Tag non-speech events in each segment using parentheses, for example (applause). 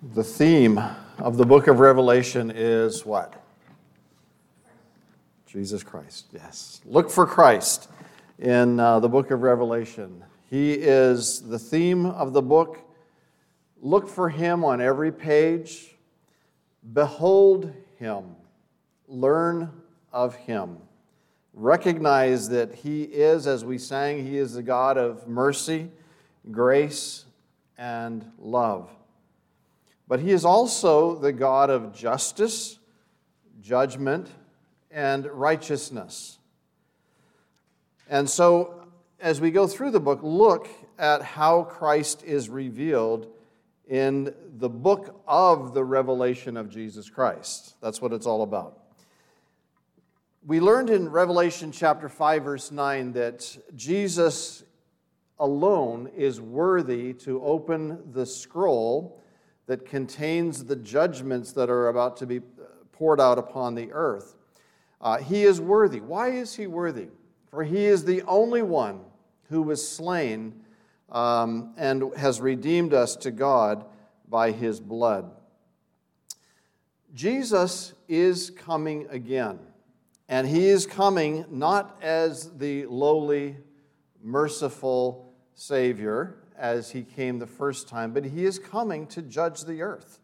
The theme of the book of Revelation is what? Jesus Christ, yes. Look for Christ in uh, the book of Revelation. He is the theme of the book. Look for him on every page. Behold him. Learn of him. Recognize that he is, as we sang, he is the God of mercy, grace, and love. But he is also the God of justice, judgment, and righteousness. And so, as we go through the book, look at how Christ is revealed in the book of the revelation of Jesus Christ. That's what it's all about. We learned in Revelation chapter 5, verse 9, that Jesus alone is worthy to open the scroll that contains the judgments that are about to be poured out upon the earth. Uh, he is worthy. Why is he worthy? For he is the only one who was slain um, and has redeemed us to God by his blood. Jesus is coming again, and he is coming not as the lowly, merciful Savior as he came the first time, but he is coming to judge the earth.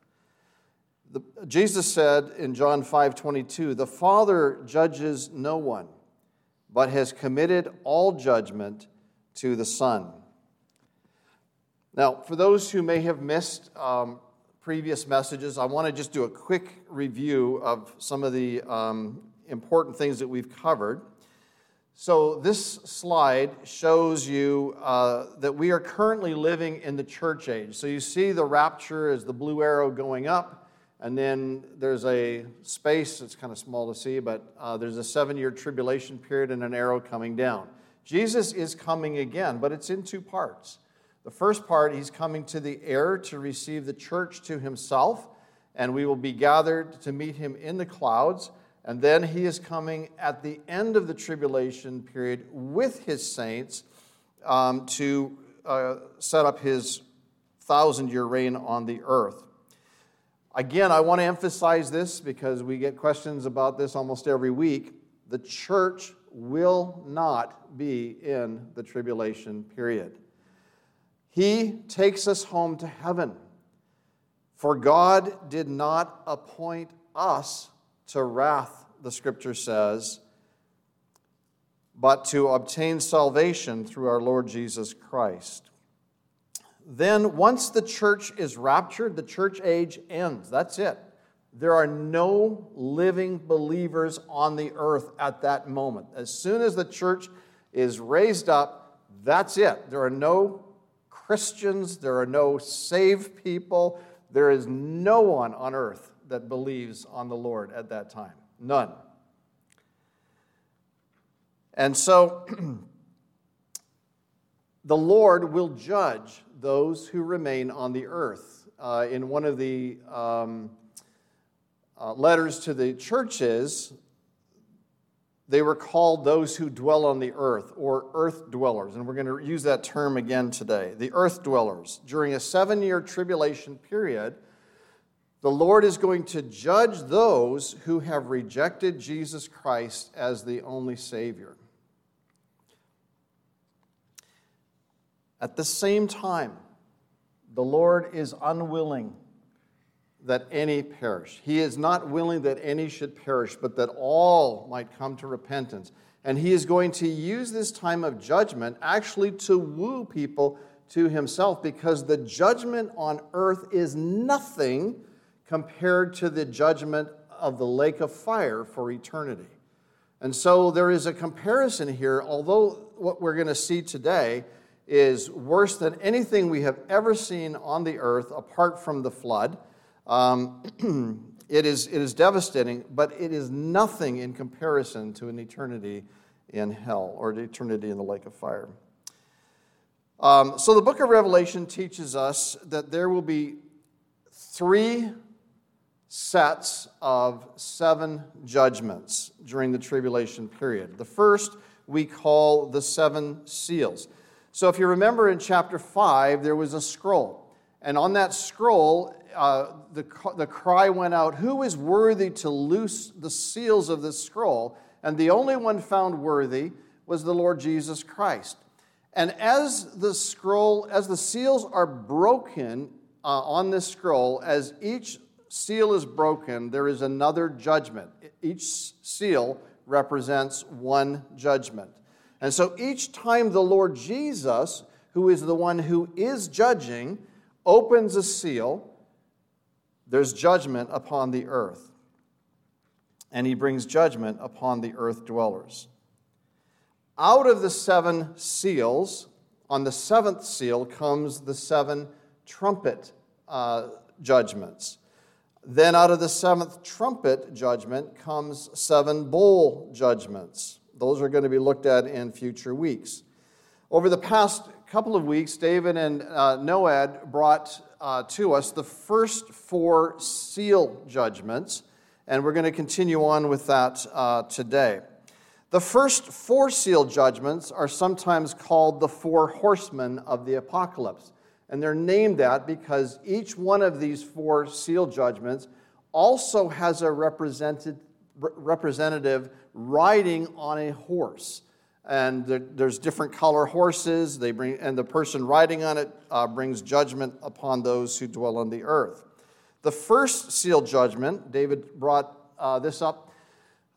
The, Jesus said in John 5 22, The Father judges no one, but has committed all judgment to the Son. Now, for those who may have missed um, previous messages, I want to just do a quick review of some of the um, important things that we've covered. So, this slide shows you uh, that we are currently living in the church age. So, you see the rapture is the blue arrow going up, and then there's a space, it's kind of small to see, but uh, there's a seven year tribulation period and an arrow coming down. Jesus is coming again, but it's in two parts. The first part, he's coming to the air to receive the church to himself, and we will be gathered to meet him in the clouds. And then he is coming at the end of the tribulation period with his saints um, to uh, set up his thousand year reign on the earth. Again, I want to emphasize this because we get questions about this almost every week. The church will not be in the tribulation period. He takes us home to heaven. For God did not appoint us to wrath, the scripture says, but to obtain salvation through our Lord Jesus Christ. Then, once the church is raptured, the church age ends. That's it. There are no living believers on the earth at that moment. As soon as the church is raised up, that's it. There are no Christians, there are no saved people, there is no one on earth that believes on the Lord at that time. None. And so (clears throat) the Lord will judge those who remain on the earth. Uh, in one of the um, uh, letters to the churches, they were called those who dwell on the earth or earth dwellers. And we're going to use that term again today the earth dwellers. During a seven year tribulation period, the Lord is going to judge those who have rejected Jesus Christ as the only Savior. At the same time, the Lord is unwilling that any perish. He is not willing that any should perish, but that all might come to repentance. And He is going to use this time of judgment actually to woo people to Himself because the judgment on earth is nothing compared to the judgment of the lake of fire for eternity. And so there is a comparison here, although what we're going to see today is worse than anything we have ever seen on the earth apart from the flood. Um, (clears throat) it, is, it is devastating, but it is nothing in comparison to an eternity in hell or an eternity in the lake of fire. Um, so the book of Revelation teaches us that there will be three sets of seven judgments during the tribulation period. The first we call the seven seals. So, if you remember in chapter 5, there was a scroll. And on that scroll, uh, the, the cry went out, Who is worthy to loose the seals of this scroll? And the only one found worthy was the Lord Jesus Christ. And as the scroll, as the seals are broken uh, on this scroll, as each seal is broken, there is another judgment. Each seal represents one judgment. And so each time the Lord Jesus, who is the one who is judging, opens a seal, there's judgment upon the earth. And he brings judgment upon the earth dwellers. Out of the seven seals, on the seventh seal comes the seven trumpet uh, judgments. Then, out of the seventh trumpet judgment comes seven bowl judgments. Those are going to be looked at in future weeks. Over the past couple of weeks, David and uh, Noah brought uh, to us the first four seal judgments, and we're going to continue on with that uh, today. The first four seal judgments are sometimes called the four horsemen of the apocalypse. And they're named that because each one of these four seal judgments also has a representative riding on a horse. And there's different color horses, they bring, and the person riding on it uh, brings judgment upon those who dwell on the earth. The first seal judgment, David brought uh, this up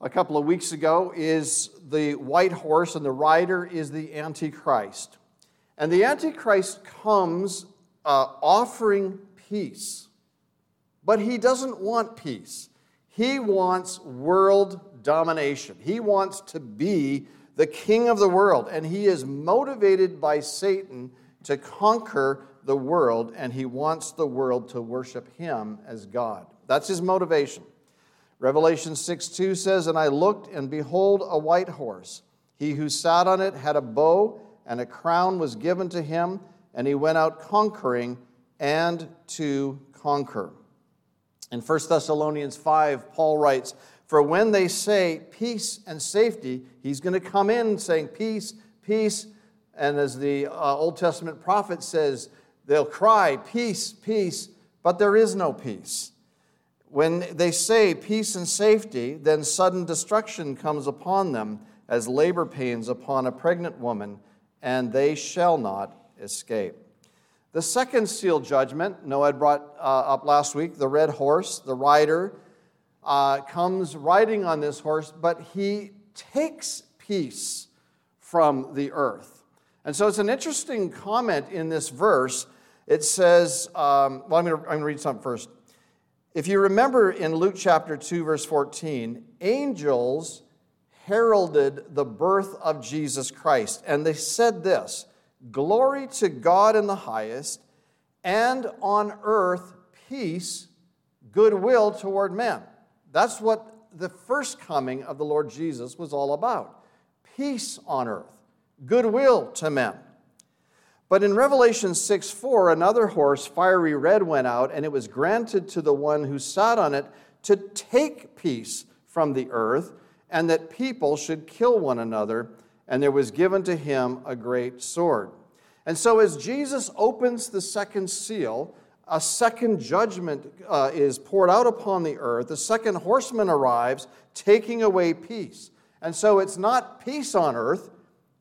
a couple of weeks ago, is the white horse, and the rider is the Antichrist. And the Antichrist comes uh, offering peace, but he doesn't want peace. He wants world domination. He wants to be the king of the world, and he is motivated by Satan to conquer the world, and he wants the world to worship him as God. That's his motivation. Revelation 6 2 says, And I looked, and behold, a white horse. He who sat on it had a bow and a crown was given to him, and he went out conquering and to conquer. In 1 Thessalonians 5, Paul writes, For when they say peace and safety, he's going to come in saying peace, peace. And as the uh, Old Testament prophet says, they'll cry, Peace, peace, but there is no peace. When they say peace and safety, then sudden destruction comes upon them as labor pains upon a pregnant woman and they shall not escape. The second seal judgment, Noah brought uh, up last week, the red horse, the rider uh, comes riding on this horse, but he takes peace from the earth. And so it's an interesting comment in this verse. It says, um, well, I'm going to read something first. If you remember in Luke chapter 2, verse 14, angels heralded the birth of Jesus Christ. And they said this Glory to God in the highest, and on earth peace, goodwill toward men. That's what the first coming of the Lord Jesus was all about peace on earth, goodwill to men. But in Revelation 6 4, another horse, fiery red, went out, and it was granted to the one who sat on it to take peace from the earth and that people should kill one another, and there was given to him a great sword. And so, as Jesus opens the second seal, a second judgment uh, is poured out upon the earth. The second horseman arrives, taking away peace. And so, it's not peace on earth,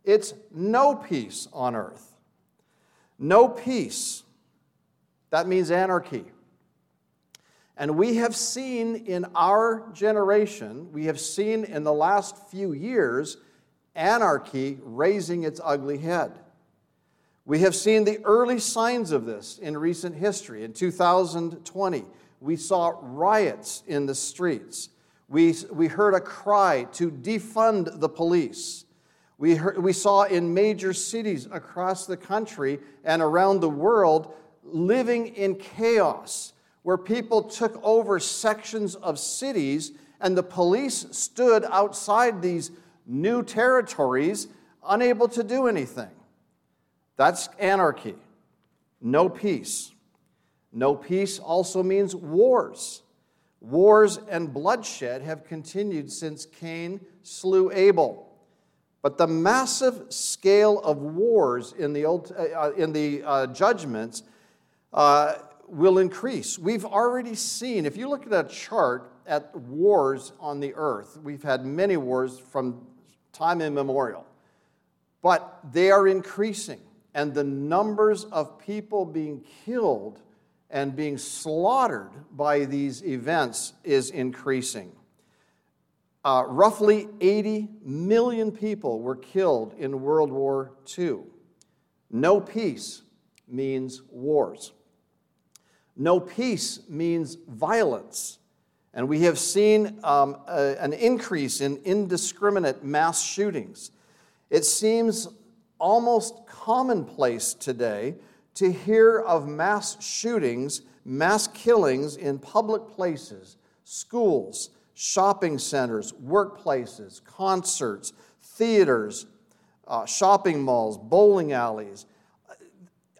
it's no peace on earth. No peace. That means anarchy. And we have seen in our generation, we have seen in the last few years, anarchy raising its ugly head. We have seen the early signs of this in recent history. In 2020, we saw riots in the streets. We, we heard a cry to defund the police. We, heard, we saw in major cities across the country and around the world living in chaos where people took over sections of cities and the police stood outside these new territories unable to do anything. That's anarchy. No peace. No peace also means wars. Wars and bloodshed have continued since Cain slew Abel. But the massive scale of wars in the, old, uh, in the uh, judgments uh, will increase. We've already seen, if you look at a chart at wars on the earth, we've had many wars from time immemorial, but they are increasing. And the numbers of people being killed and being slaughtered by these events is increasing. Uh, roughly 80 million people were killed in World War II. No peace means wars. No peace means violence. And we have seen um, a, an increase in indiscriminate mass shootings. It seems almost commonplace today to hear of mass shootings, mass killings in public places, schools, shopping centers, workplaces, concerts, theaters, uh, shopping malls, bowling alleys.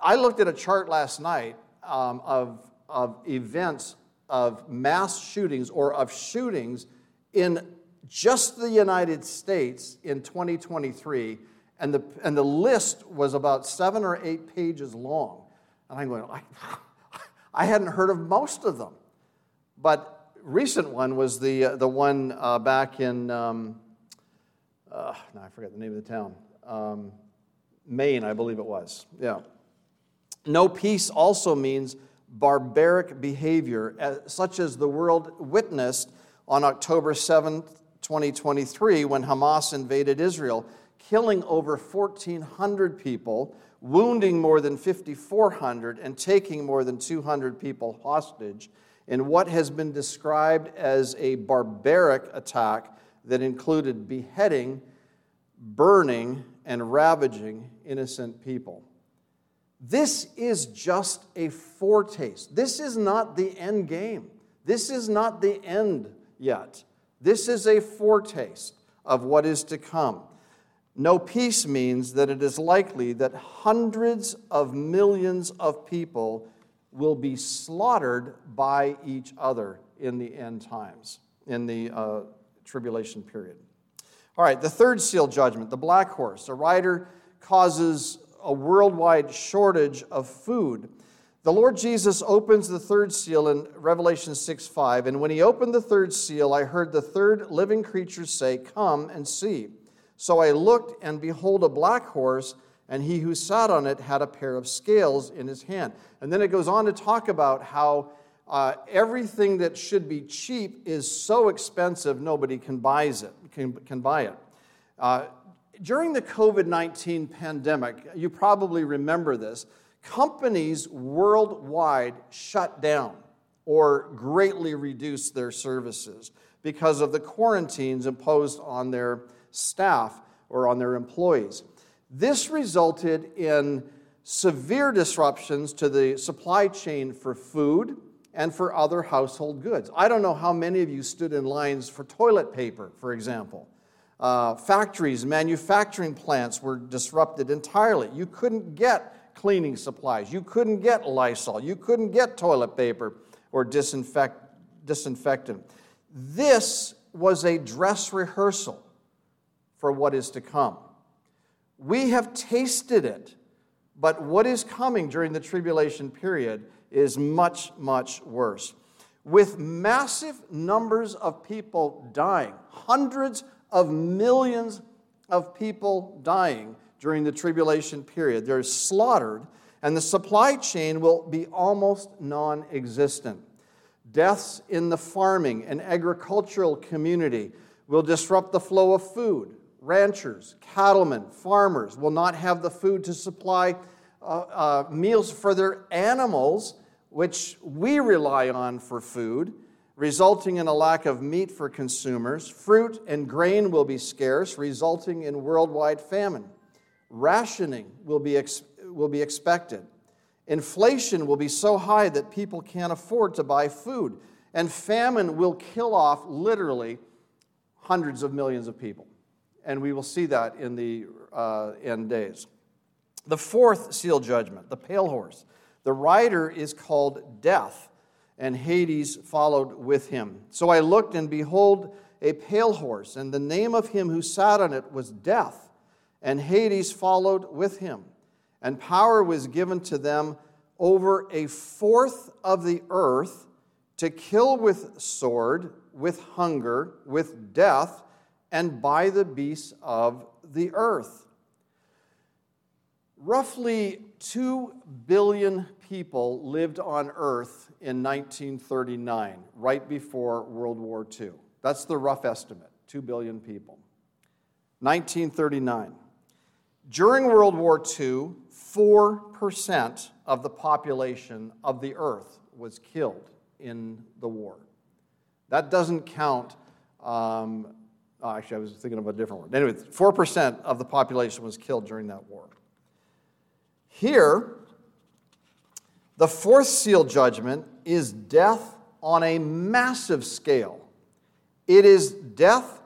I looked at a chart last night um, of, of events of mass shootings or of shootings in just the United States in 2023, and the, and the list was about seven or eight pages long. And I'm going, I, (laughs) I hadn't heard of most of them. But recent one was the, uh, the one uh, back in, um, uh, I forget the name of the town, um, Maine, I believe it was. Yeah. No peace also means barbaric behavior, such as the world witnessed on October 7, 2023, when Hamas invaded Israel, killing over 1,400 people, wounding more than 5,400, and taking more than 200 people hostage in what has been described as a barbaric attack that included beheading, burning, and ravaging innocent people. This is just a foretaste. This is not the end game. This is not the end yet. This is a foretaste of what is to come. No peace means that it is likely that hundreds of millions of people will be slaughtered by each other in the end times, in the uh, tribulation period. All right, the third seal judgment, the black horse. A rider causes a worldwide shortage of food. The Lord Jesus opens the third seal in Revelation 6 5. And when he opened the third seal, I heard the third living creature say, Come and see. So I looked, and behold, a black horse, and he who sat on it had a pair of scales in his hand. And then it goes on to talk about how uh, everything that should be cheap is so expensive nobody can, buys it, can, can buy it. Uh, during the COVID 19 pandemic, you probably remember this, companies worldwide shut down or greatly reduced their services because of the quarantines imposed on their staff or on their employees. This resulted in severe disruptions to the supply chain for food and for other household goods. I don't know how many of you stood in lines for toilet paper, for example. Uh, factories, manufacturing plants were disrupted entirely. You couldn't get cleaning supplies. You couldn't get Lysol. You couldn't get toilet paper or disinfect, disinfectant. This was a dress rehearsal for what is to come. We have tasted it, but what is coming during the tribulation period is much, much worse. With massive numbers of people dying, hundreds of millions of people dying during the tribulation period. They're slaughtered, and the supply chain will be almost non existent. Deaths in the farming and agricultural community will disrupt the flow of food. Ranchers, cattlemen, farmers will not have the food to supply uh, uh, meals for their animals, which we rely on for food resulting in a lack of meat for consumers. Fruit and grain will be scarce, resulting in worldwide famine. Rationing will be, ex- will be expected. Inflation will be so high that people can't afford to buy food. And famine will kill off literally hundreds of millions of people. And we will see that in the uh, end days. The fourth seal judgment, the pale horse. The rider is called death and Hades followed with him. So I looked, and behold, a pale horse, and the name of him who sat on it was Death, and Hades followed with him. And power was given to them over a fourth of the earth to kill with sword, with hunger, with death, and by the beasts of the earth. Roughly 2 billion people lived on earth in 1939, right before World War II. That's the rough estimate 2 billion people. 1939. During World War II, 4% of the population of the earth was killed in the war. That doesn't count. Um, oh, actually, I was thinking of a different word. Anyway, 4% of the population was killed during that war. Here, the fourth seal judgment is death on a massive scale. It is death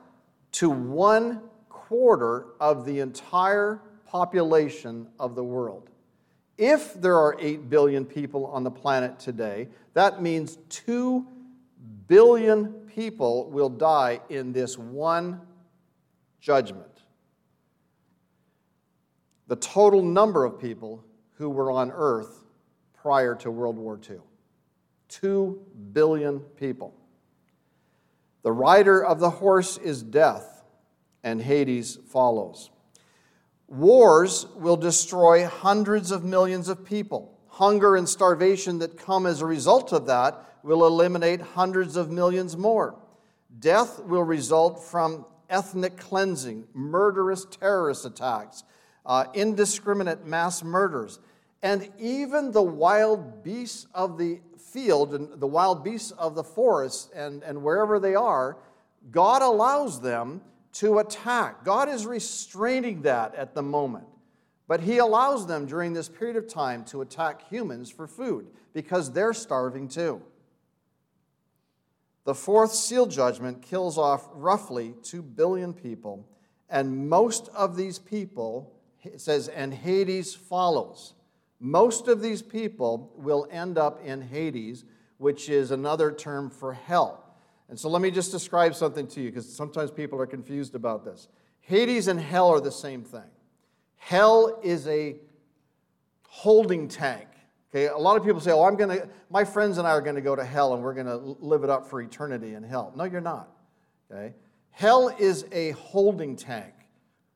to one quarter of the entire population of the world. If there are 8 billion people on the planet today, that means 2 billion people will die in this one judgment. The total number of people who were on earth prior to World War II 2 billion people. The rider of the horse is death, and Hades follows. Wars will destroy hundreds of millions of people. Hunger and starvation that come as a result of that will eliminate hundreds of millions more. Death will result from ethnic cleansing, murderous terrorist attacks, uh, indiscriminate mass murders, and even the wild beasts of the field and the wild beasts of the forest and, and wherever they are, God allows them to attack. God is restraining that at the moment. But He allows them during this period of time to attack humans for food because they're starving too. The fourth seal judgment kills off roughly 2 billion people, and most of these people, it says, and Hades follows. Most of these people will end up in Hades, which is another term for hell. And so let me just describe something to you because sometimes people are confused about this. Hades and hell are the same thing. Hell is a holding tank. Okay, a lot of people say, "Oh, I'm going to my friends and I are going to go to hell and we're going to live it up for eternity in hell." No, you're not. Okay? Hell is a holding tank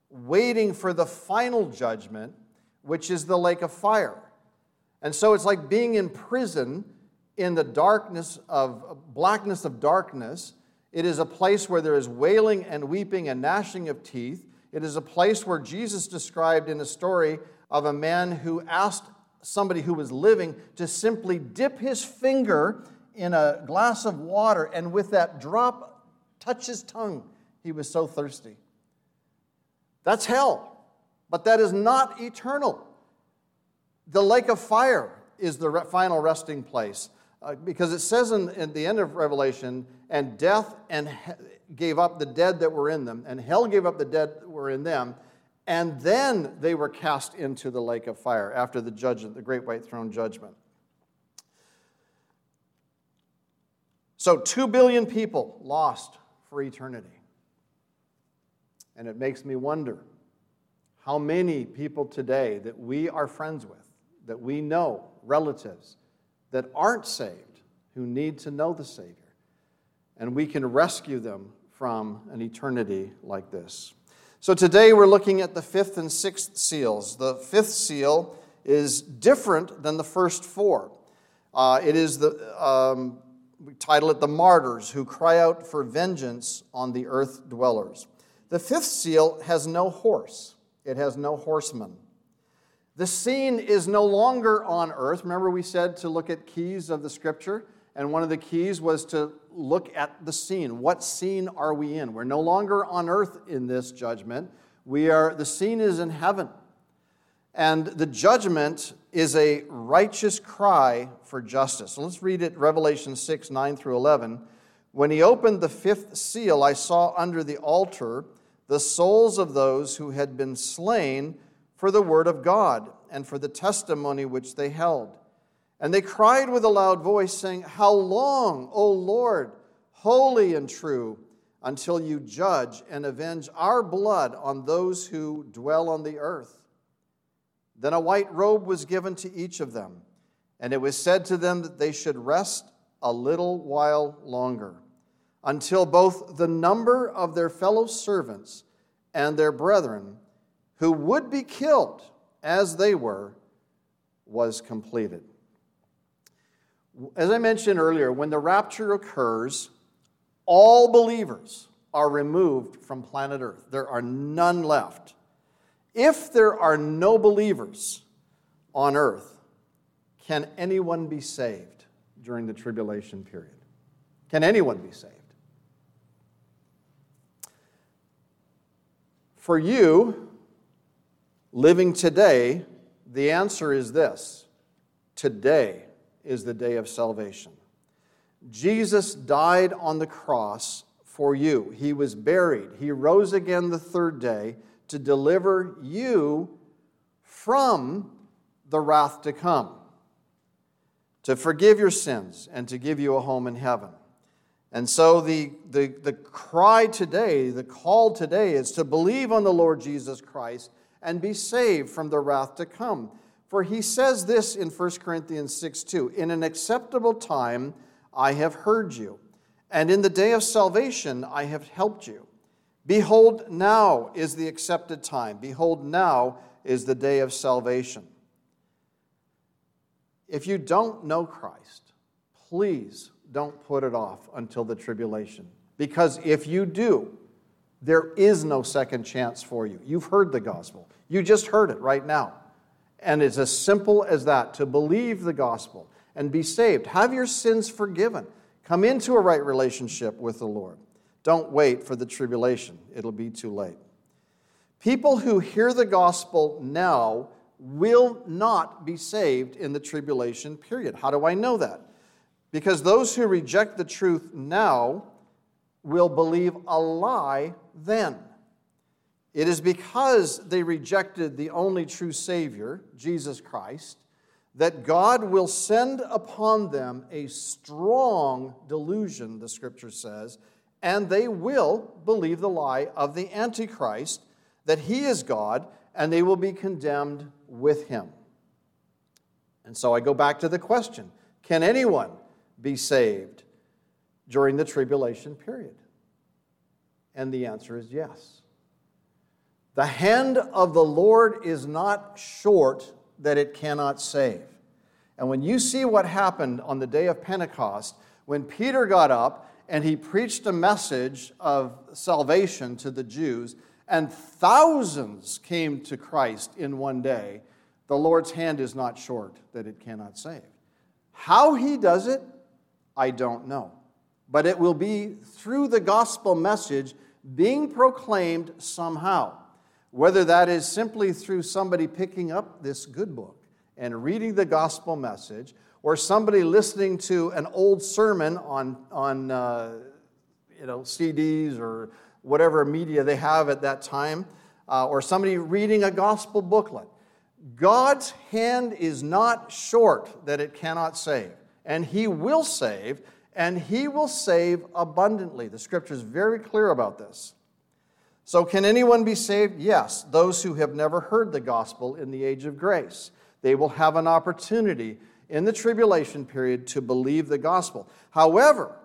waiting for the final judgment, which is the lake of fire. And so it's like being in prison in the darkness of blackness of darkness. It is a place where there is wailing and weeping and gnashing of teeth. It is a place where Jesus described in a story of a man who asked somebody who was living to simply dip his finger in a glass of water and with that drop touch his tongue. He was so thirsty. That's hell, but that is not eternal. The lake of fire is the final resting place uh, because it says in, in, the end of Revelation, and death and he- gave up the dead that were in them, and hell gave up the dead that were in them, and then they were cast into the lake of fire after the judgment, the great white throne judgment. So, two billion people lost for eternity. And it makes me wonder how many people today that we are friends with, that we know, relatives, that aren't saved who need to know the Savior. And we can rescue them from an eternity like this. So today we're looking at the fifth and sixth seals. The fifth seal is different than the first four. Uh, it is the, um, we title it the martyrs who cry out for vengeance on the earth dwellers. The fifth seal has no horse, it has no horsemen. The scene is no longer on earth. Remember, we said to look at keys of the scripture, and one of the keys was to look at the scene. What scene are we in? We're no longer on earth in this judgment. We are, the scene is in heaven. And the judgment is a righteous cry for justice. So let's read it Revelation 6 9 through 11. When he opened the fifth seal, I saw under the altar the souls of those who had been slain for the word of God and for the testimony which they held. And they cried with a loud voice, saying, How long, O Lord, holy and true, until you judge and avenge our blood on those who dwell on the earth? Then a white robe was given to each of them, And it was said to them that they should rest a little while longer, until both the number of their fellow servants and their brethren, who would be killed as they were, was completed. As I mentioned earlier, when the rapture occurs, all believers are removed from planet Earth. There are none left. If there are no believers on earth, can anyone be saved during the tribulation period? Can anyone be saved? For you, living today, the answer is this today is the day of salvation. Jesus died on the cross for you. He was buried. He rose again the third day to deliver you from the wrath to come to forgive your sins, and to give you a home in heaven. And so the, the, the cry today, the call today is to believe on the Lord Jesus Christ and be saved from the wrath to come. For he says this in 1 Corinthians 6 2 In an acceptable time I have heard you, and in the day of salvation I have helped you. Behold, now is the accepted time. Behold, now is the day of salvation. If you don't know Christ, please don't put it off until the tribulation. Because if you do, there is no second chance for you. You've heard the gospel, you just heard it right now. And it's as simple as that to believe the gospel and be saved. Have your sins forgiven. Come into a right relationship with the Lord. Don't wait for the tribulation, it'll be too late. People who hear the gospel now will not be saved in the tribulation period. How do I know that? Because those who reject the truth now will believe a lie then. It is because they rejected the only true Savior, Jesus Christ, that God will send upon them a strong delusion, the scripture says, and they will believe the lie of the Antichrist that he is God, and they will be condemned with him. And so I go back to the question can anyone be saved during the tribulation period? And the answer is yes. The hand of the Lord is not short that it cannot save. And when you see what happened on the day of Pentecost, when Peter got up and he preached a message of salvation to the Jews, and thousands came to Christ in one day, the Lord's hand is not short that it cannot save. How he does it, I don't know. But it will be through the gospel message being proclaimed somehow. Whether that is simply through somebody picking up this good book and reading the gospel message, or somebody listening to an old sermon on, on uh, you know, CDs or whatever media they have at that time, uh, or somebody reading a gospel booklet. God's hand is not short that it cannot save, and He will save, and He will save abundantly. The scripture is very clear about this. So, can anyone be saved? Yes, those who have never heard the gospel in the age of grace. They will have an opportunity in the tribulation period to believe the gospel. However,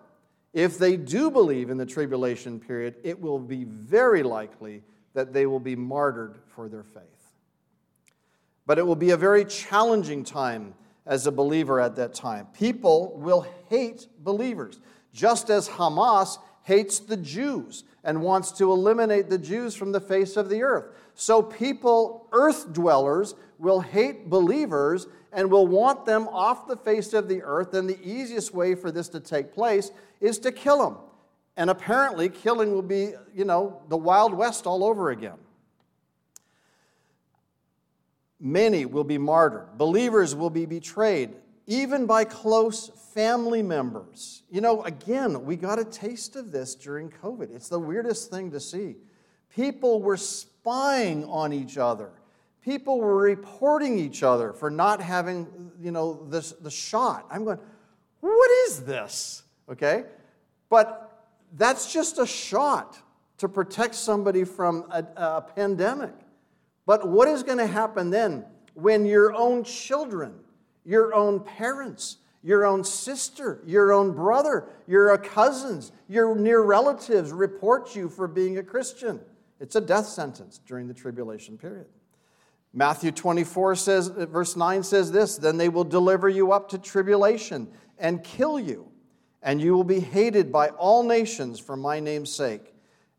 if they do believe in the tribulation period, it will be very likely that they will be martyred for their faith. But it will be a very challenging time as a believer at that time. People will hate believers, just as Hamas hates the Jews and wants to eliminate the Jews from the face of the earth. So, people, earth dwellers, will hate believers and will want them off the face of the earth. And the easiest way for this to take place is to kill them. And apparently, killing will be, you know, the Wild West all over again. Many will be martyred. Believers will be betrayed, even by close family members. You know, again, we got a taste of this during COVID. It's the weirdest thing to see. People were spying on each other. People were reporting each other for not having, you know, this, the shot. I'm going, what is this? Okay? But that's just a shot to protect somebody from a, a pandemic. But what is going to happen then when your own children, Your own parents, your own sister, your own brother, your cousins, your near relatives report you for being a Christian. It's a death sentence during the tribulation period. Matthew 24 says, verse 9 says this Then they will deliver you up to tribulation and kill you, and you will be hated by all nations for my name's sake.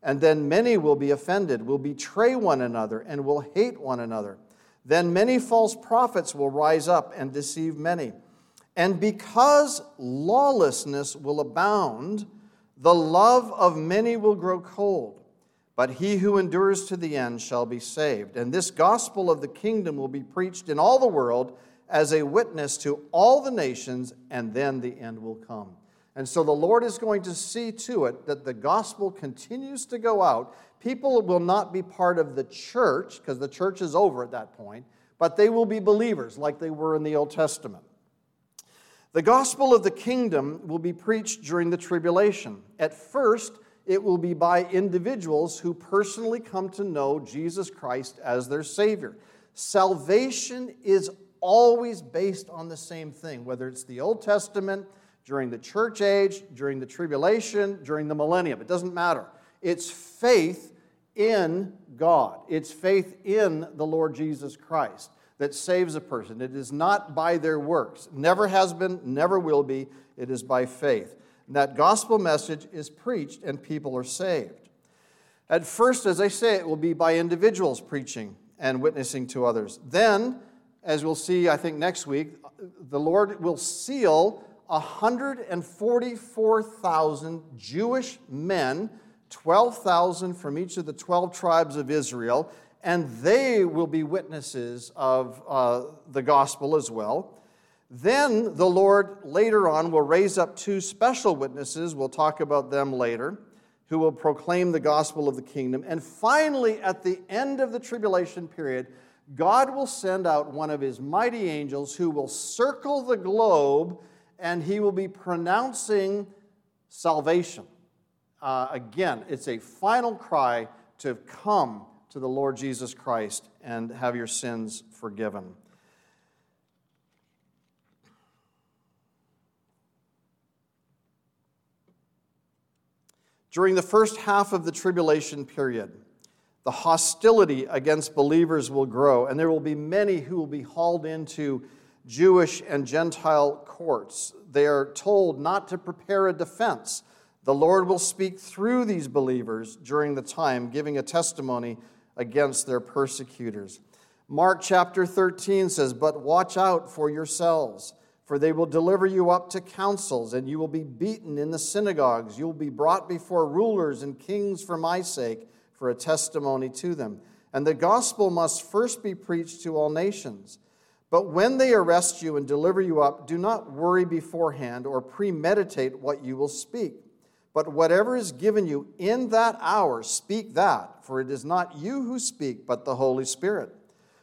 And then many will be offended, will betray one another, and will hate one another. Then many false prophets will rise up and deceive many. And because lawlessness will abound, the love of many will grow cold. But he who endures to the end shall be saved. And this gospel of the kingdom will be preached in all the world as a witness to all the nations, and then the end will come. And so the Lord is going to see to it that the gospel continues to go out. People will not be part of the church, because the church is over at that point, but they will be believers like they were in the Old Testament. The gospel of the kingdom will be preached during the tribulation. At first, it will be by individuals who personally come to know Jesus Christ as their Savior. Salvation is always based on the same thing, whether it's the Old Testament, during the church age, during the tribulation, during the millennium. It doesn't matter. It's faith in God, it's faith in the Lord Jesus Christ that saves a person. It is not by their works, never has been, never will be. It is by faith. And that gospel message is preached and people are saved. At first, as I say, it will be by individuals preaching and witnessing to others. Then, as we'll see, I think next week, the Lord will seal 144,000 Jewish men, 12,000 from each of the 12 tribes of Israel, and they will be witnesses of uh, the gospel as well. Then the Lord later on will raise up two special witnesses, we'll talk about them later, who will proclaim the gospel of the kingdom. And finally, at the end of the tribulation period, God will send out one of his mighty angels who will circle the globe and he will be pronouncing salvation. Uh, again, it's a final cry to come to the Lord Jesus Christ and have your sins forgiven. During the first half of the tribulation period, the hostility against believers will grow, and there will be many who will be hauled into Jewish and Gentile courts. They are told not to prepare a defense. The Lord will speak through these believers during the time, giving a testimony against their persecutors. Mark chapter 13 says, But watch out for yourselves for they will deliver you up to councils, and you will be beaten in the synagogues. You will be brought before rulers and kings for my sake, for a testimony to them. And the gospel must first be preached to all nations. But when they arrest you and deliver you up, do not worry beforehand or premeditate what you will speak. But whatever is given you in that hour, speak that, for it is not you who speak, but the Holy Spirit.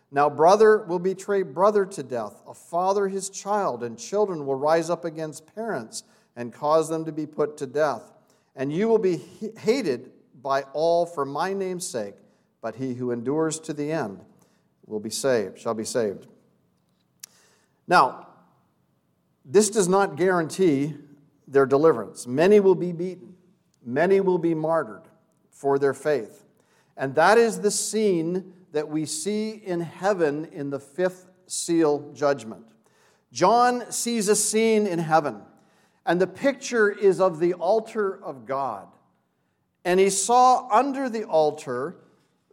Now, brother will betray brother to death, a father his child, and children will rise up against parents and cause them to be put to death. And you will be hated by all for my name's sake, but he who endures to the end will be saved, shall be saved. Now, this does not guarantee their deliverance. Many will be beaten, many will be martyred for their faith. And that is the scene that we see in heaven in the fifth seal judgment. John sees a scene in heaven, and the picture is of the altar of God. And he saw under the altar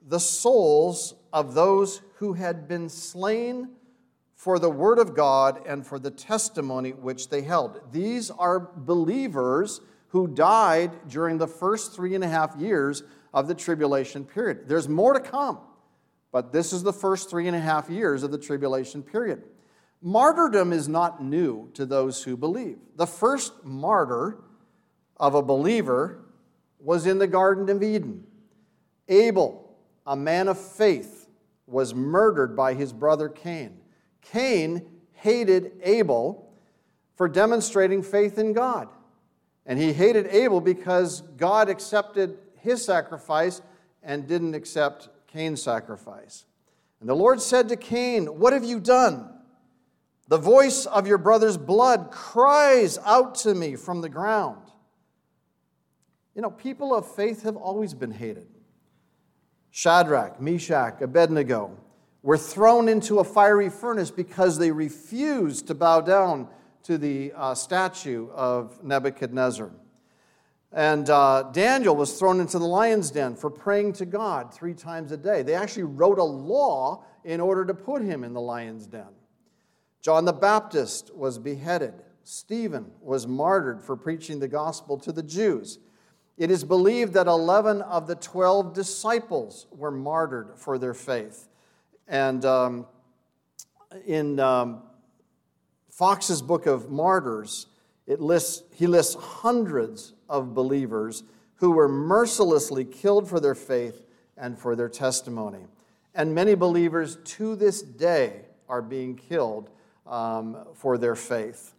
the souls of those who had been slain for the word of God and for the testimony which they held. These are believers who died during the first three and a half years of the tribulation period. There's more to come. But this is the first three and a half years of the tribulation period. Martyrdom is not new to those who believe. The first martyr of a believer was in the Garden of Eden. Abel, a man of faith, was murdered by his brother Cain. Cain hated Abel for demonstrating faith in God. And he hated Abel because God accepted his sacrifice and didn't accept Cain's sacrifice. And the Lord said to Cain, What have you done? The voice of your brother's blood cries out to me from the ground. You know, people of faith have always been hated. Shadrach, Meshach, Abednego were thrown into a fiery furnace because they refused to bow down to the uh, statue of Nebuchadnezzar. And uh, Daniel was thrown into the lion's den for praying to God three times a day. They actually wrote a law in order to put him in the lion's den. John the Baptist was beheaded. Stephen was martyred for preaching the gospel to the Jews. It is believed that 11 of the 12 disciples were martyred for their faith. And um, in um, Foxe's book of martyrs, it lists, he lists hundreds of believers who were mercilessly killed for their faith and for their testimony. And many believers to this day are being killed um, for their faith.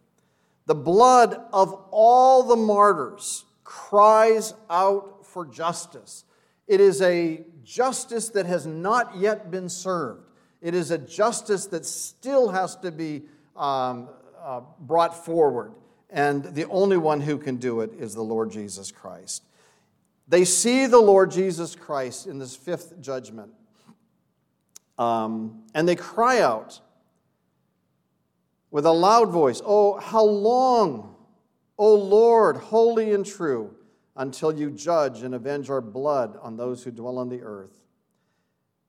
The blood of all the martyrs cries out for justice. It is a justice that has not yet been served. It is a justice that still has to be um, uh, brought forward. And the only one who can do it is the Lord Jesus Christ. They see the Lord Jesus Christ in this fifth judgment. Um, and they cry out, with a loud voice, Oh, how long, O Lord, holy and true, until you judge and avenge our blood on those who dwell on the earth?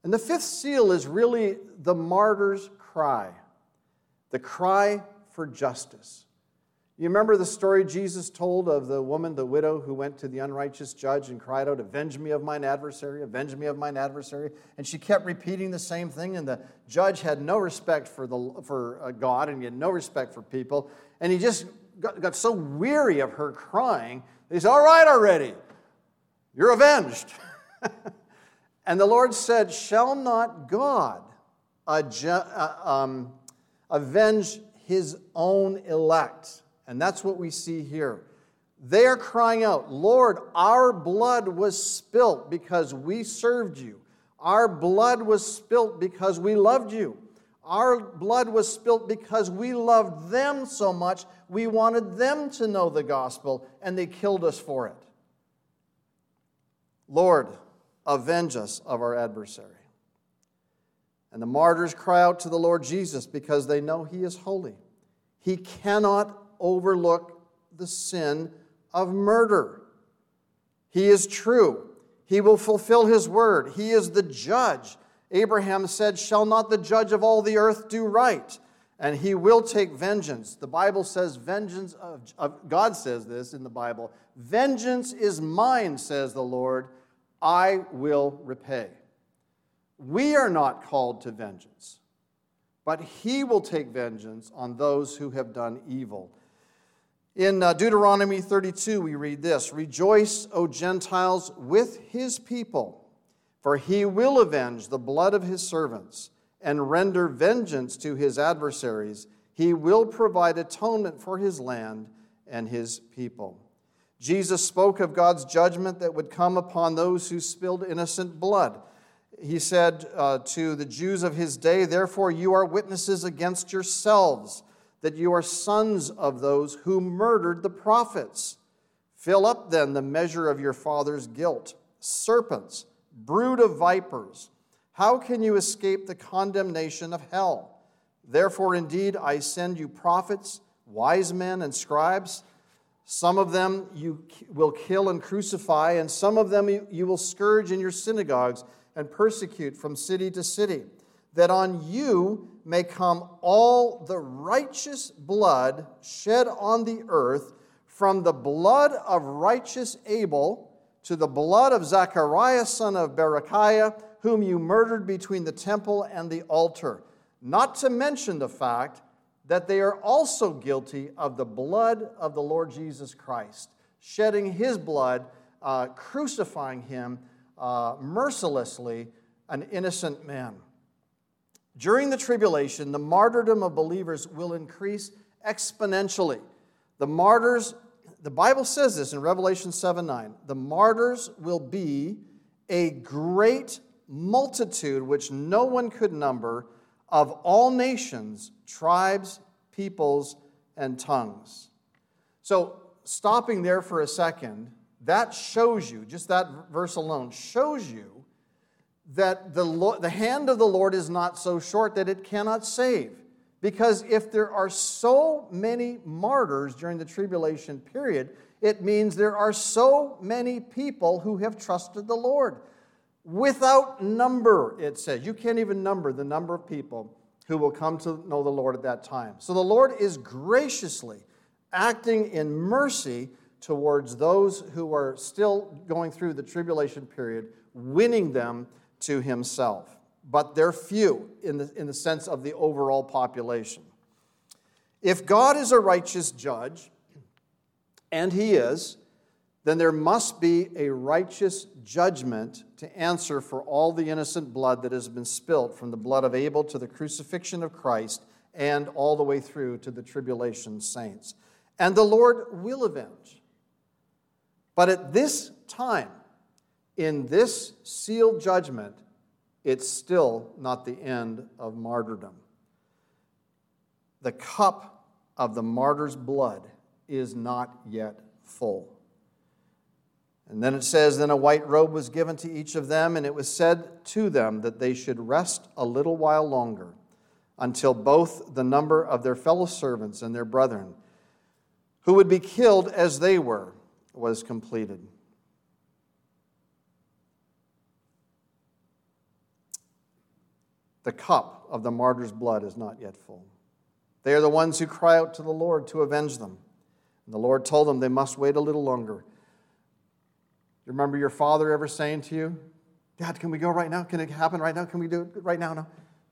And the fifth seal is really the martyr's cry, the cry for justice. You remember the story Jesus told of the woman, the widow, who went to the unrighteous judge and cried out, Avenge me of mine adversary, avenge me of mine adversary. And she kept repeating the same thing, and the judge had no respect for, the, for uh, God and he had no respect for people. And he just got, got so weary of her crying, he said, All right already, you're avenged. (laughs) and the Lord said, Shall not God uh, um, avenge his own elect? And that's what we see here. They are crying out, Lord, our blood was spilt because we served you. Our blood was spilt because we loved you. Our blood was spilt because we loved them so much, we wanted them to know the gospel, and they killed us for it. Lord, avenge us of our adversary. And the martyrs cry out to the Lord Jesus because they know he is holy. He cannot overlook the sin of murder. He is true. He will fulfill his word. He is the judge. Abraham said, Shall not the judge of all the earth do right? And he will take vengeance. The Bible says, Vengeance of, of, God says this in the Bible Vengeance is mine, says the Lord. I will repay. We are not called to vengeance, but he will take vengeance on those who have done evil. In uh, Deuteronomy 32, we read this Rejoice, O Gentiles, with his people, for he will avenge the blood of his servants and render vengeance to his adversaries. He will provide atonement for his land and his people. Jesus spoke of God's judgment that would come upon those who spilled innocent blood. He said uh, to the Jews of his day, Therefore, you are witnesses against yourselves that you are sons of those who murdered the prophets. Fill up then the measure of your father's guilt. Serpents, brood of vipers, how can you escape the condemnation of hell? Therefore, indeed, I send you prophets, wise men, and scribes. Some of them you will kill and crucify, and some of them you will scourge in your synagogues and persecute from city to city that on you may come all the righteous blood shed on the earth, from the blood of righteous Abel to the blood of Zachariah, son of Berechiah, whom you murdered between the temple and the altar. Not to mention the fact that they are also guilty of the blood of the Lord Jesus Christ, shedding his blood, uh, crucifying him uh, mercilessly, an innocent man. During the tribulation, the martyrdom of believers will increase exponentially. The martyrs, the Bible says this in Revelation 7 9, the martyrs will be a great multitude which no one could number of all nations, tribes, peoples, and tongues. So, stopping there for a second, that shows you, just that verse alone, shows you that the, Lord, the hand of the Lord is not so short that it cannot save. Because if there are so many martyrs during the tribulation period, it means there are so many people who have trusted the Lord. Without number, it says. You can't even number the number of people who will come to know the Lord at that time. So the Lord is graciously acting in mercy towards those who are still going through the tribulation period, winning them to Himself. But they're few in the, in the sense of the overall population. If God is a righteous judge, and He is, then there must be a righteous judgment to answer for all the innocent blood that has been spilt from the blood of Abel to the crucifixion of Christ and all the way through to the tribulation saints. And the Lord will avenge. But at this time, in this sealed judgment, it's still not the end of martyrdom. The cup of the martyr's blood is not yet full. And then it says, Then a white robe was given to each of them, and it was said to them that they should rest a little while longer until both the number of their fellow servants and their brethren, who would be killed as they were, was completed. The cup of the martyr's blood is not yet full. They are the ones who cry out to the Lord to avenge them. And the Lord told them they must wait a little longer. Remember your father ever saying to you, Dad, can we go right now? Can it happen right now? Can we do it right now? No.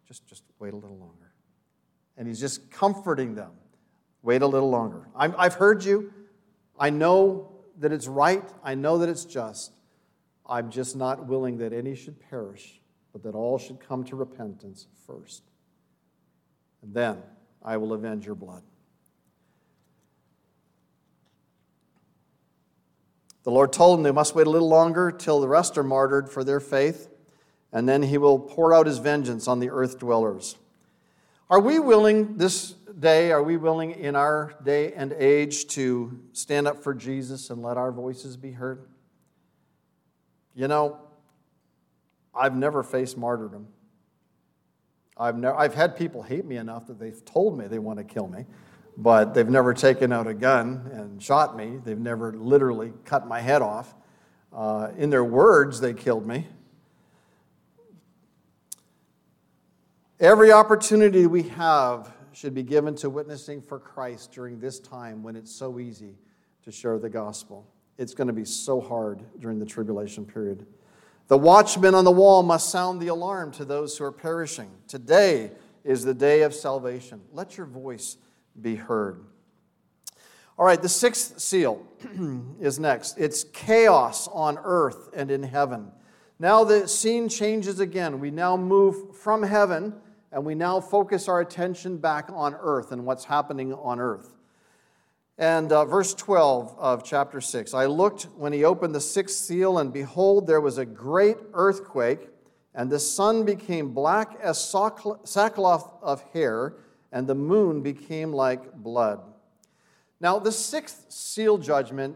Just, just wait a little longer. And he's just comforting them. Wait a little longer. i I've heard you. I know that it's right. I know that it's just. I'm just not willing that any should perish, but that all should come to repentance first. And then I will avenge your blood. The Lord told them they must wait a little longer till the rest are martyred for their faith, and then he will pour out his vengeance on the earth dwellers. Are we willing this day, are we willing in our day and age to stand up for Jesus and let our voices be heard? You know, I've never faced martyrdom. I've, never, I've had people hate me enough that they've told me they want to kill me but they've never taken out a gun and shot me. They've never literally cut my head off. Uh, in their words, they killed me. Every opportunity we have should be given to witnessing for Christ during this time when it's so easy to share the gospel. It's going to be so hard during the tribulation period. The watchman on the wall must sound the alarm to those who are perishing. Today is the day of salvation. Let your voice be heard. All right, the sixth seal (clears throat) is next. It's chaos on earth and in heaven. Now the scene changes again. We now move from heaven and we now focus our attention back on earth and what's happening on earth. And uh, verse 12 of chapter 6 I looked when he opened the sixth seal, and behold, there was a great earthquake, and the sun became black as sackcloth of hair and the moon became like blood. Now, the sixth seal judgment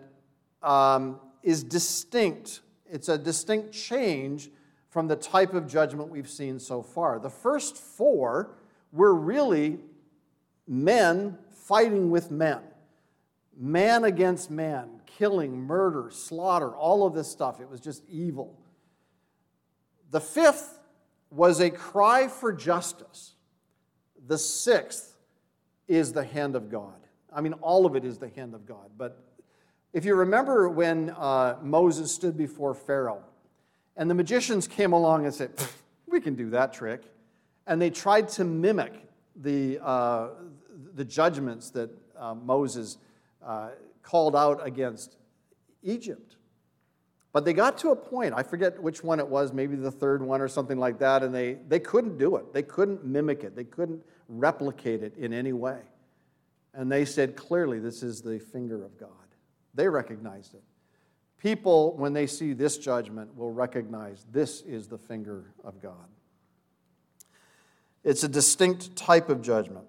um, is distinct. It's a distinct change from the type of judgment we've seen so far. The first four were really men fighting with men, man against man, killing, murder, slaughter, all of this stuff. It was just evil. The fifth was a cry for justice. The sixth is the hand of God. I mean, all of it is the hand of God. But if you remember when uh, Moses stood before Pharaoh, and the magicians came along and said, We can do that trick. And they tried to mimic the, uh, the judgments that uh, Moses uh, called out against Egypt. But they got to a point, I forget which one it was, maybe the third one or something like that, and they, they couldn't do it. They couldn't mimic it. They couldn't replicate it in any way. And they said clearly, this is the finger of God. They recognized it. People, when they see this judgment, will recognize this is the finger of God. It's a distinct type of judgment.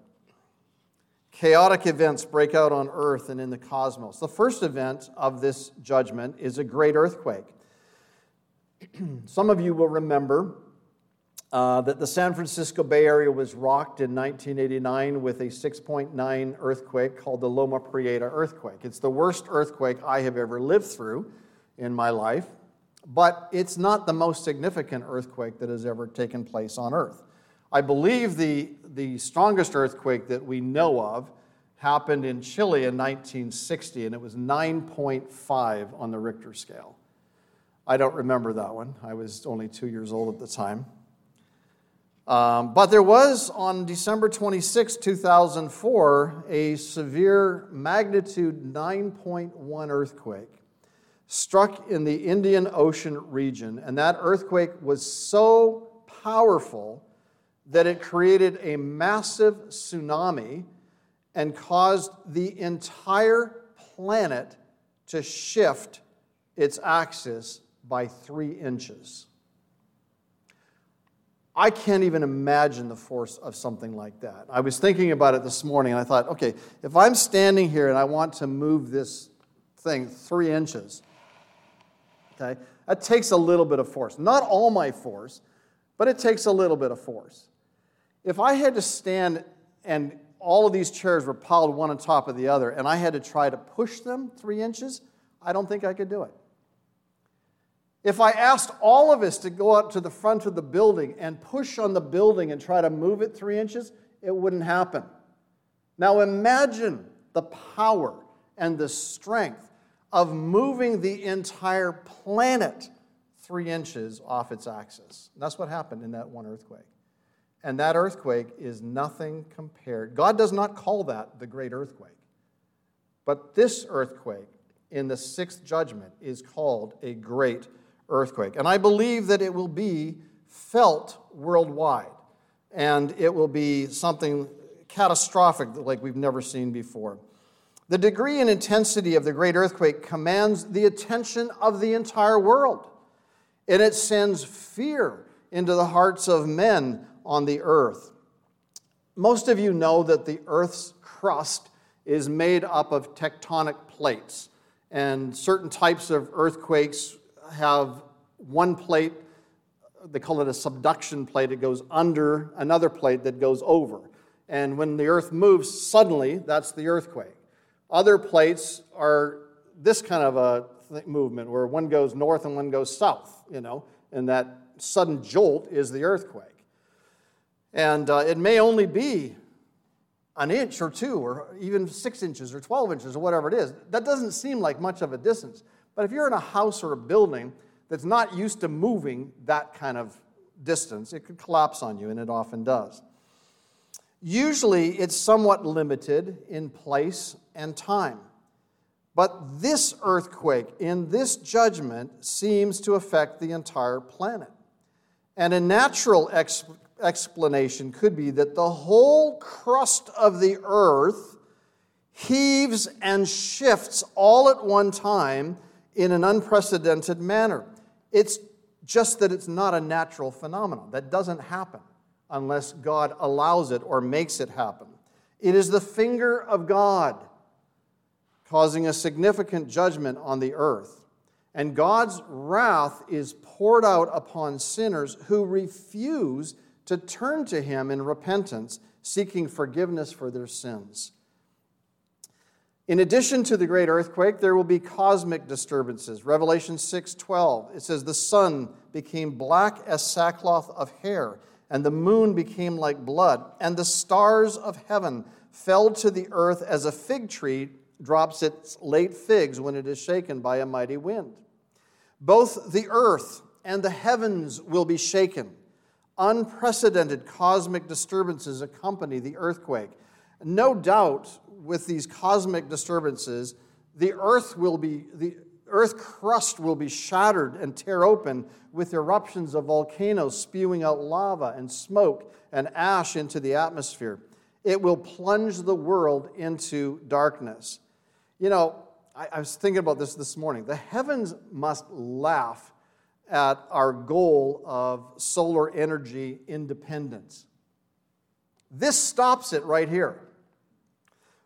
Chaotic events break out on earth and in the cosmos. The first event of this judgment is a great earthquake. (clears throat) Some of you will remember uh, that the San Francisco Bay Area was rocked in 1989 with a 6.9 earthquake called the Loma Prieta earthquake. It's the worst earthquake I have ever lived through in my life, but it's not the most significant earthquake that has ever taken place on earth. I believe the, the strongest earthquake that we know of happened in Chile in 1960, and it was 9.5 on the Richter scale. I don't remember that one. I was only two years old at the time. Um, but there was on December 26, 2004, a severe magnitude 9.1 earthquake struck in the Indian Ocean region. And that earthquake was so powerful that it created a massive tsunami and caused the entire planet to shift its axis by three inches. I can't even imagine the force of something like that. I was thinking about it this morning and I thought, okay, if I'm standing here and I want to move this thing three inches, okay, that takes a little bit of force. Not all my force, but it takes a little bit of force. If I had to stand and all of these chairs were piled one on top of the other and I had to try to push them three inches, I don't think I could do it. If I asked all of us to go out to the front of the building and push on the building and try to move it three inches, it wouldn't happen. Now imagine the power and the strength of moving the entire planet three inches off its axis. That's what happened in that one earthquake. And that earthquake is nothing compared. God does not call that the great earthquake. But this earthquake in the sixth judgment is called a great earthquake. And I believe that it will be felt worldwide. And it will be something catastrophic like we've never seen before. The degree and intensity of the great earthquake commands the attention of the entire world. And it sends fear into the hearts of men on the earth. Most of you know that the earth's crust is made up of tectonic plates, and certain types of earthquakes have one plate, they call it a subduction plate, it goes under another plate that goes over. And when the earth moves suddenly, that's the earthquake. Other plates are this kind of a movement where one goes north and one goes south, you know, and that sudden jolt is the earthquake. And uh, it may only be an inch or two, or even six inches or 12 inches, or whatever it is. That doesn't seem like much of a distance. But if you're in a house or a building that's not used to moving that kind of distance, it could collapse on you, and it often does. Usually, it's somewhat limited in place and time. But this earthquake in this judgment seems to affect the entire planet. And a natural ex- explanation could be that the whole crust of the earth heaves and shifts all at one time in an unprecedented manner. It's just that it's not a natural phenomenon. That doesn't happen unless God allows it or makes it happen. It is the finger of God causing a significant judgment on the earth. And God's wrath is poured out upon sinners who refuse to turn to Him in repentance, seeking forgiveness for their sins. In addition to the great earthquake, there will be cosmic disturbances. Revelation 6:12. It says the sun became black as sackcloth of hair, and the moon became like blood, and the stars of heaven fell to the earth as a fig tree drops its late figs when it is shaken by a mighty wind. Both the earth and the heavens will be shaken. Unprecedented cosmic disturbances accompany the earthquake. No doubt, with these cosmic disturbances, the earth will be, the earth crust will be shattered and tear open with eruptions of volcanoes spewing out lava and smoke and ash into the atmosphere. It will plunge the world into darkness. You know, I, was thinking about this this morning. The heavens must laugh at our goal of solar energy independence. This stops it right here.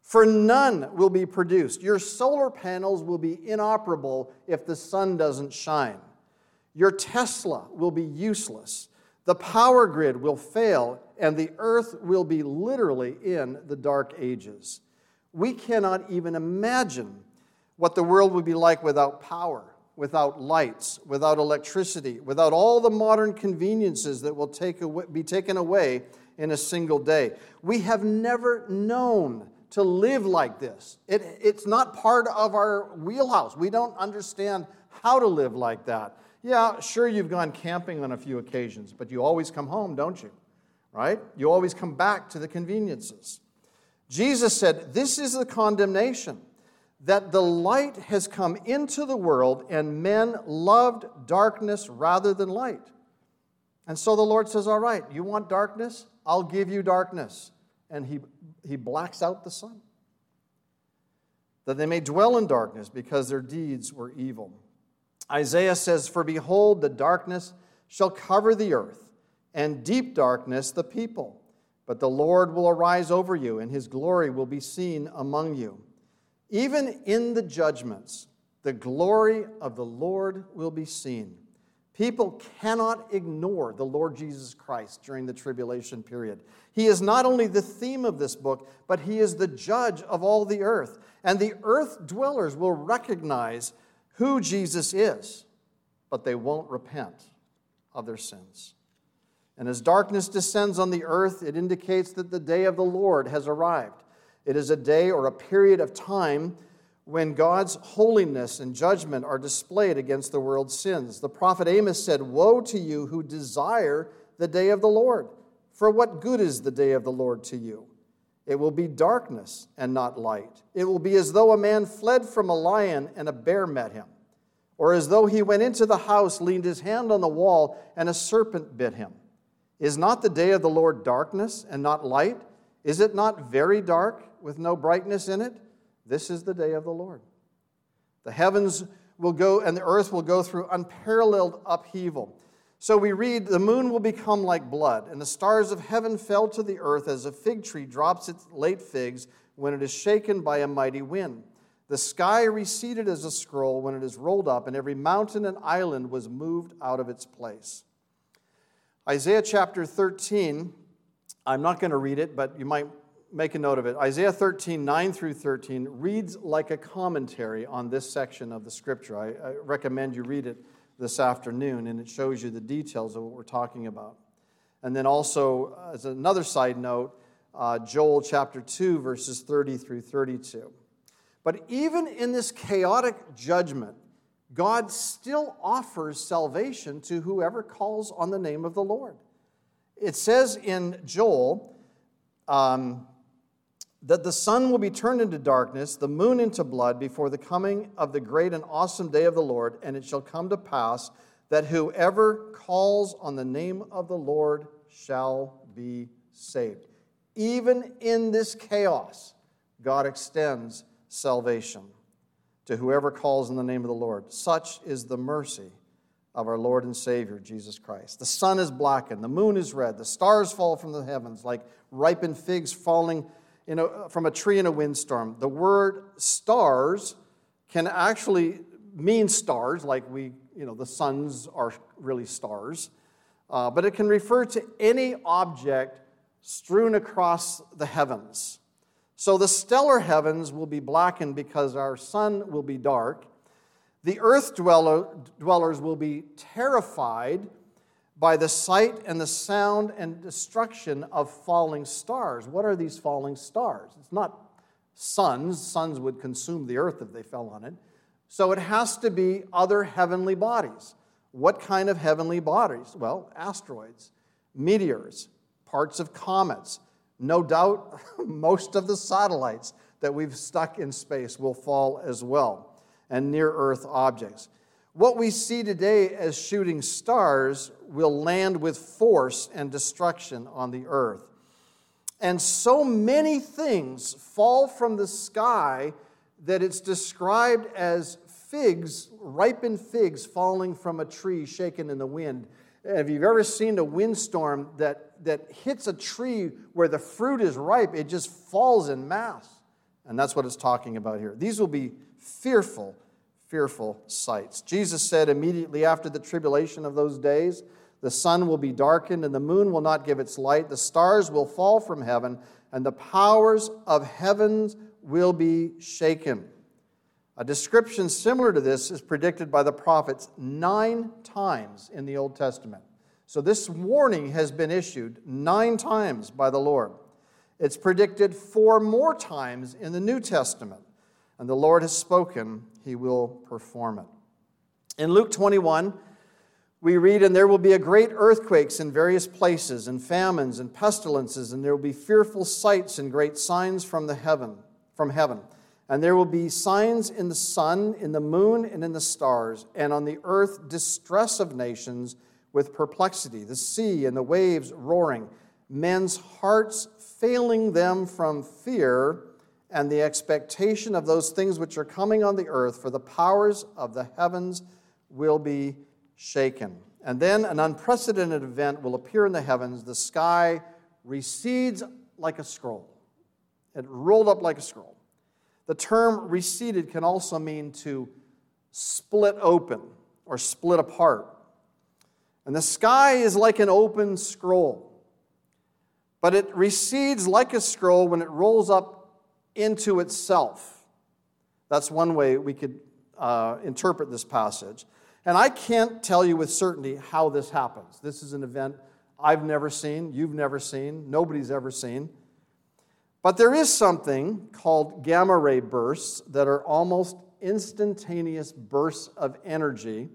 For none will be produced. Your solar panels will be inoperable if the sun doesn't shine. Your Tesla will be useless. The power grid will fail, and the earth will be literally in the dark ages. We cannot even imagine what the world would be like without power, without lights, without electricity, without all the modern conveniences that will take away, be taken away in a single day. We have never known to live like this. It, it's not part of our wheelhouse. We don't understand how to live like that. Yeah, sure, you've gone camping on a few occasions, but you always come home, don't you? Right? You always come back to the conveniences. Jesus said, This is the condemnation that the light has come into the world, and men loved darkness rather than light. And so the Lord says, All right, you want darkness? I'll give you darkness. And he, he blacks out the sun. That they may dwell in darkness because their deeds were evil. Isaiah says, For behold, the darkness shall cover the earth, and deep darkness the people. But the Lord will arise over you, and his glory will be seen among you. Even in the judgments, the glory of the Lord will be seen. People cannot ignore the Lord Jesus Christ during the tribulation period. He is not only the theme of this book, but he is the judge of all the earth. And the earth dwellers will recognize who Jesus is, but they won't repent of their sins. And as darkness descends on the earth, it indicates that the day of the Lord has arrived. It is a day or a period of time when God's holiness and judgment are displayed against the world's sins. The prophet Amos said, Woe to you who desire the day of the Lord! For what good is the day of the Lord to you? It will be darkness and not light. It will be as though a man fled from a lion and a bear met him, or as though he went into the house, leaned his hand on the wall, and a serpent bit him. Is not the day of the Lord darkness and not light? Is it not very dark with no brightness in it? This is the day of the Lord. The heavens will go and the earth will go through unparalleled upheaval. So we read, The moon will become like blood, and the stars of heaven fell to the earth as a fig tree drops its late figs when it is shaken by a mighty wind. The sky receded as a scroll when it is rolled up, and every mountain and island was moved out of its place. Isaiah chapter 13, I'm not going to read it, but you might make a note of it. Isaiah 13, 9 through 13, reads like a commentary on this section of the scripture. I, I recommend you read it this afternoon, and it shows you the details of what we're talking about. And then also, as another side note, uh, Joel chapter 2, verses 30 through 32. But even in this chaotic judgment, God still offers salvation to whoever calls on the name of the Lord. It says in Joel, um, that the sun will be turned into darkness, the moon into blood, before the coming of the great and awesome day of the Lord. And it shall come to pass that whoever calls on the name of the Lord shall be saved. Even in this chaos, God extends salvation to whoever calls on the name of the Lord. Such is the mercy of our Lord and Savior, Jesus Christ. The sun is blackened, the moon is red, the stars fall from the heavens like ripened figs falling in a, from a tree in a windstorm. The word stars can actually mean stars, like we, you know, the suns are really stars, uh, but it can refer to any object strewn across the heavens. So the stellar heavens will be blackened because our sun will be dark. The earth dweller, dwellers will be terrified by the sight and the sound and destruction of falling stars. What are these falling stars? It's not suns. Suns would consume the earth if they fell on it. So it has to be other heavenly bodies. What kind of heavenly bodies? Well, asteroids, meteors, parts of comets. No doubt, (laughs) most of the satellites that we've stuck in space will fall as well, and near Earth objects. What we see today as shooting stars will land with force and destruction on the earth. And so many things fall from the sky that it's described as figs, ripened figs falling from a tree shaken in the wind. Have you ever seen a windstorm that, that hits a tree where the fruit is ripe? It just falls in mass And that's what it's talking about here. These will be fearful, fearful sights. Jesus said immediately after the tribulation of those days, the sun will be darkened, and the moon will not give its light. The stars will fall from heaven, and the powers of heavens will be shaken. A description similar to this is predicted by the prophets nine times in the Old Testament. So this warning has been issued nine times by the Lord. It's predicted four more times in the New Testament. And the Lord has spoken, he will perform it. In Luke 21, we read, And there will be a great earthquakes in various places, and famines and pestilences, and there will be fearful sights and great signs from the heaven, from heaven. And there will be signs in the sun, in the moon, and in the stars, and on the earth distress of nations with perplexity, the sea and the waves roaring, men's hearts failing them from fear and the expectation of those things which are coming on the earth, for the powers of the heavens will be shaken. And then an unprecedented event will appear in the heavens. The sky recedes like a scroll, it rolled up like a scroll. The term receded can also mean to split open or split apart. And the sky is like an open scroll, but it recedes like a scroll when it rolls up into itself. That's one way we could uh, interpret this passage. And I can't tell you with certainty how this happens. This is an event I've never seen, you've never seen, nobody's ever seen. But there is something called gamma ray bursts that are almost instantaneous bursts of energy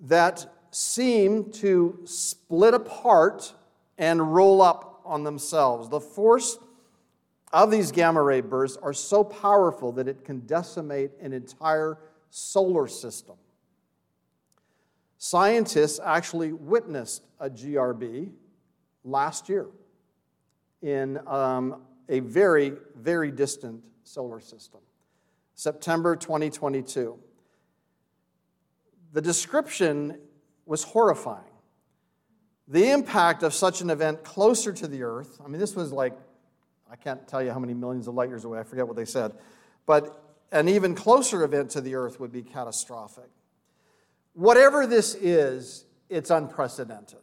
that seem to split apart and roll up on themselves. The force of these gamma ray bursts are so powerful that it can decimate an entire solar system. Scientists actually witnessed a GRB last year in um, a very, very distant solar system, September 2022. The description was horrifying. The impact of such an event closer to the Earth, I mean, this was like, I can't tell you how many millions of light years away, I forget what they said, but an even closer event to the Earth would be catastrophic. Whatever this is, it's unprecedented.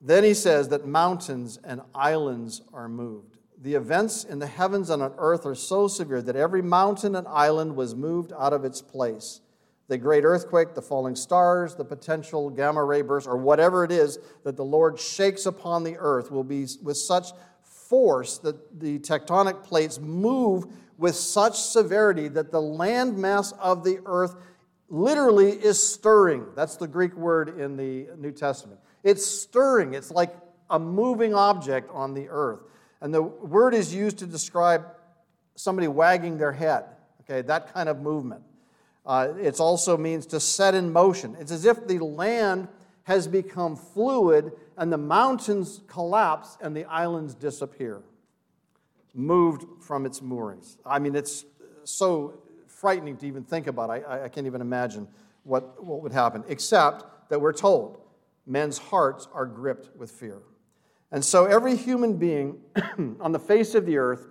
Then he says that mountains and islands are moved. The events in the heavens and on earth are so severe that every mountain and island was moved out of its place the great earthquake, the falling stars, the potential gamma ray burst, or whatever it is that the Lord shakes upon the earth will be with such force that the tectonic plates move with such severity that the landmass of the earth literally is stirring. That's the Greek word in the New Testament. It's stirring, it's like a moving object on the earth. And the word is used to describe somebody wagging their head, okay, that kind of movement. Uh, it also means to set in motion. It's as if the land has become fluid and the mountains collapse and the islands disappear, moved from its moorings. I mean, it's so frightening to even think about. I, I can't even imagine what, what would happen, except that we're told men's hearts are gripped with fear. And so every human being (clears throat) on the face of the earth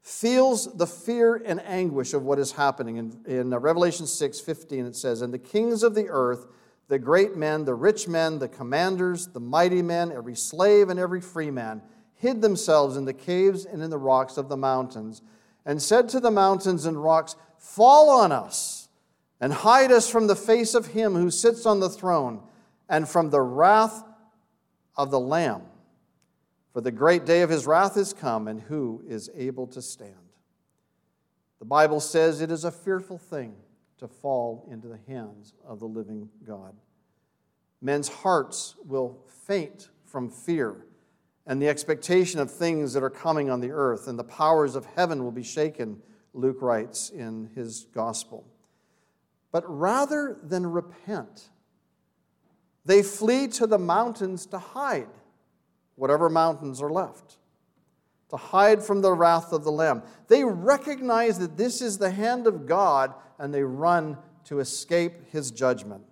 feels the fear and anguish of what is happening. In, in uh, Revelation 6 15, it says, And the kings of the earth, the great men, the rich men, the commanders, the mighty men, every slave and every free man, hid themselves in the caves and in the rocks of the mountains, and said to the mountains and rocks, Fall on us, and hide us from the face of him who sits on the throne, and from the wrath of the Lamb. For the great day of his wrath is come, and who is able to stand? The Bible says it is a fearful thing to fall into the hands of the living God. Men's hearts will faint from fear and the expectation of things that are coming on the earth, and the powers of heaven will be shaken, Luke writes in his gospel. But rather than repent, they flee to the mountains to hide whatever mountains are left, to hide from the wrath of the Lamb. They recognize that this is the hand of God and they run to escape his judgment.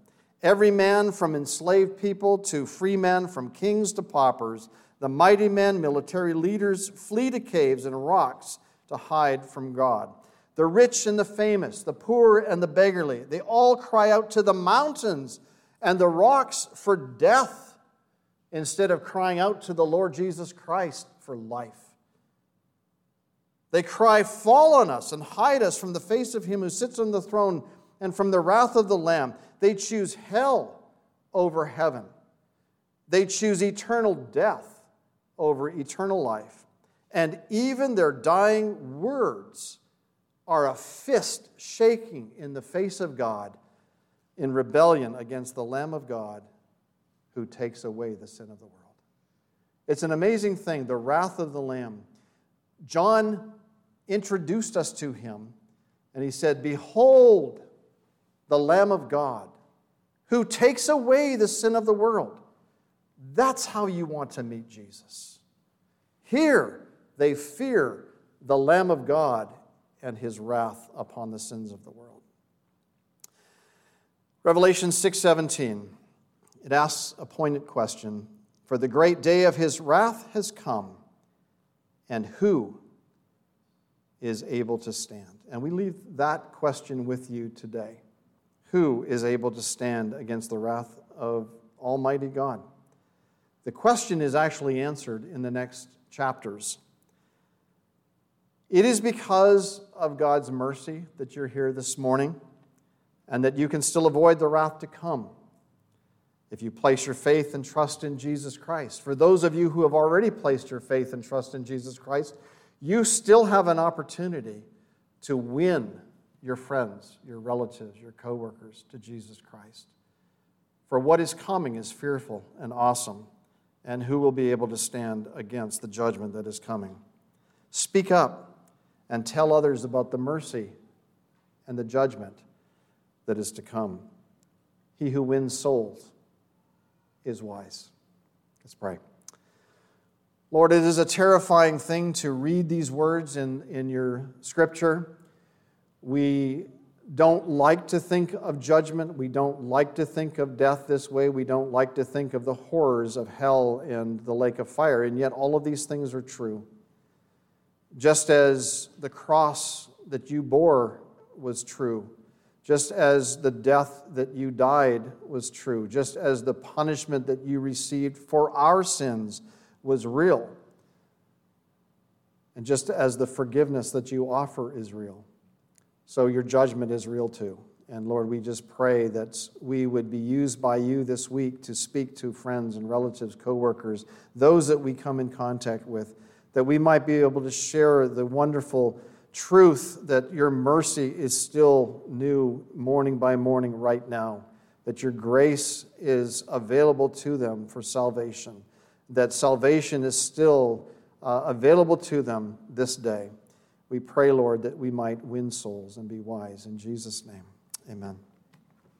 Every man from enslaved people to free men, from kings to paupers, The mighty men, military leaders, flee to caves and rocks to hide from God. The rich and the famous, the poor and the beggarly, they all cry out to the mountains and the rocks for death instead of crying out to the Lord Jesus Christ for life. They cry, Fall on us and hide us from the face of him who sits on the throne and from the wrath of the Lamb. They choose hell over heaven. They choose eternal death over eternal life. And even their dying words are a fist shaking in the face of God in rebellion against the Lamb of God who takes away the sin of the world. It's an amazing thing, the wrath of the Lamb. John introduced us to him, and he said, Behold, the Lamb of God who takes away the sin of the world. That's how you want to meet Jesus. Here, they fear the Lamb of God and his wrath upon the sins of the world. Revelation 6:17 it asks a pointed question for the great day of his wrath has come and who is able to stand. And we leave that question with you today. Who is able to stand against the wrath of almighty God? The question is actually answered in the next chapters. It is because of God's mercy that you're here this morning and that you can still avoid the wrath to come. If you place your faith and trust in Jesus Christ. For those of you who have already placed your faith and trust in Jesus Christ, you still have an opportunity to win your friends, your relatives, your coworkers to Jesus Christ. For what is coming is fearful and awesome, and who will be able to stand against the judgment that is coming? Speak up and tell others about the mercy and the judgment that is to come. He who wins souls is wise. Let's pray. Lord, it is a terrifying thing to read these words in, in your scripture. We don't like to think of judgment. We don't like to think of death this way. We don't like to think of the horrors of hell and the lake of fire. And yet, all of these things are true. Just as the cross that you bore was true, just as the death that you died was true, just as the punishment that you received for our sins was real, and just as the forgiveness that you offer is real, so your judgment is real too. And Lord, we just pray that we would be used by you this week to speak to friends and relatives, coworkers, those that we come in contact with, that we might be able to share the wonderful truth that your mercy is still new morning by morning right now, that your grace is available to them for salvation, that salvation is still uh, available to them this day. We pray, Lord, that we might win souls and be wise. In Jesus' name, amen.